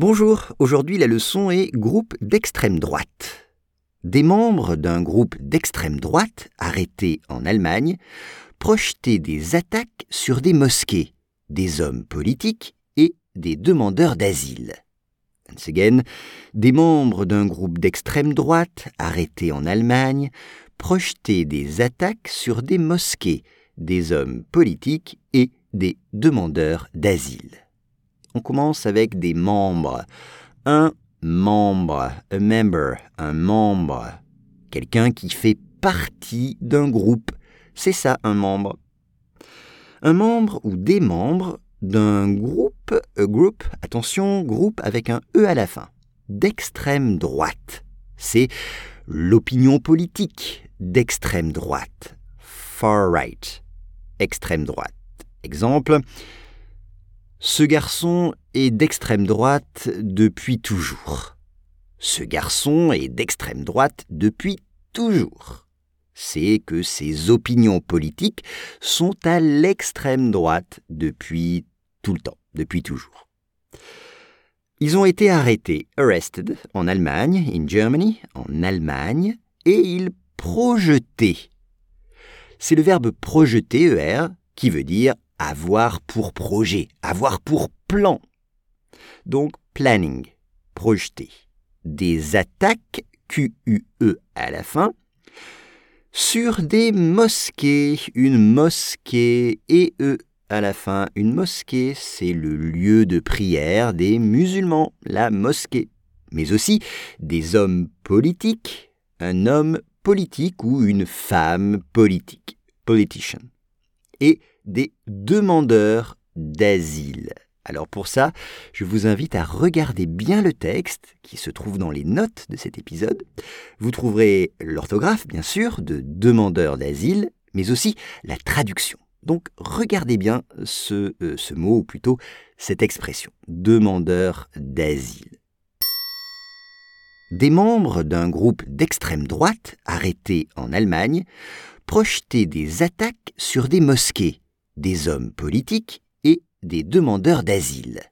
Bonjour, aujourd'hui la leçon est groupe d'extrême droite. Des membres d'un groupe d'extrême droite, arrêtés en Allemagne, projetaient des attaques sur des mosquées, des hommes politiques et des demandeurs d'asile. Again, des membres d'un groupe d'extrême droite, arrêtés en Allemagne, projetaient des attaques sur des mosquées, des hommes politiques et des demandeurs d'asile. On commence avec des membres. Un membre, a member, un membre. Quelqu'un qui fait partie d'un groupe. C'est ça un membre. Un membre ou des membres d'un groupe, a group, attention, groupe avec un E à la fin, d'extrême droite. C'est l'opinion politique d'extrême droite. Far right, extrême droite. Exemple, ce garçon est d'extrême droite depuis toujours. Ce garçon est d'extrême droite depuis toujours. C'est que ses opinions politiques sont à l'extrême droite depuis tout le temps, depuis toujours. Ils ont été arrêtés, arrested, en Allemagne, in Germany, en Allemagne, et ils projetaient. C'est le verbe projeter, ER, qui veut dire avoir pour projet, avoir pour plan. Donc planning, projeter. Des attaques, Q-U-E à la fin, sur des mosquées, une mosquée et E à la fin. Une mosquée, c'est le lieu de prière des musulmans, la mosquée. Mais aussi des hommes politiques, un homme politique ou une femme politique, politician. Des demandeurs d'asile. Alors pour ça, je vous invite à regarder bien le texte qui se trouve dans les notes de cet épisode. Vous trouverez l'orthographe, bien sûr, de demandeurs d'asile, mais aussi la traduction. Donc regardez bien ce, euh, ce mot, ou plutôt cette expression, demandeur d'asile. Des membres d'un groupe d'extrême droite, arrêtés en Allemagne, projetaient des attaques sur des mosquées, des hommes politiques et des demandeurs d'asile.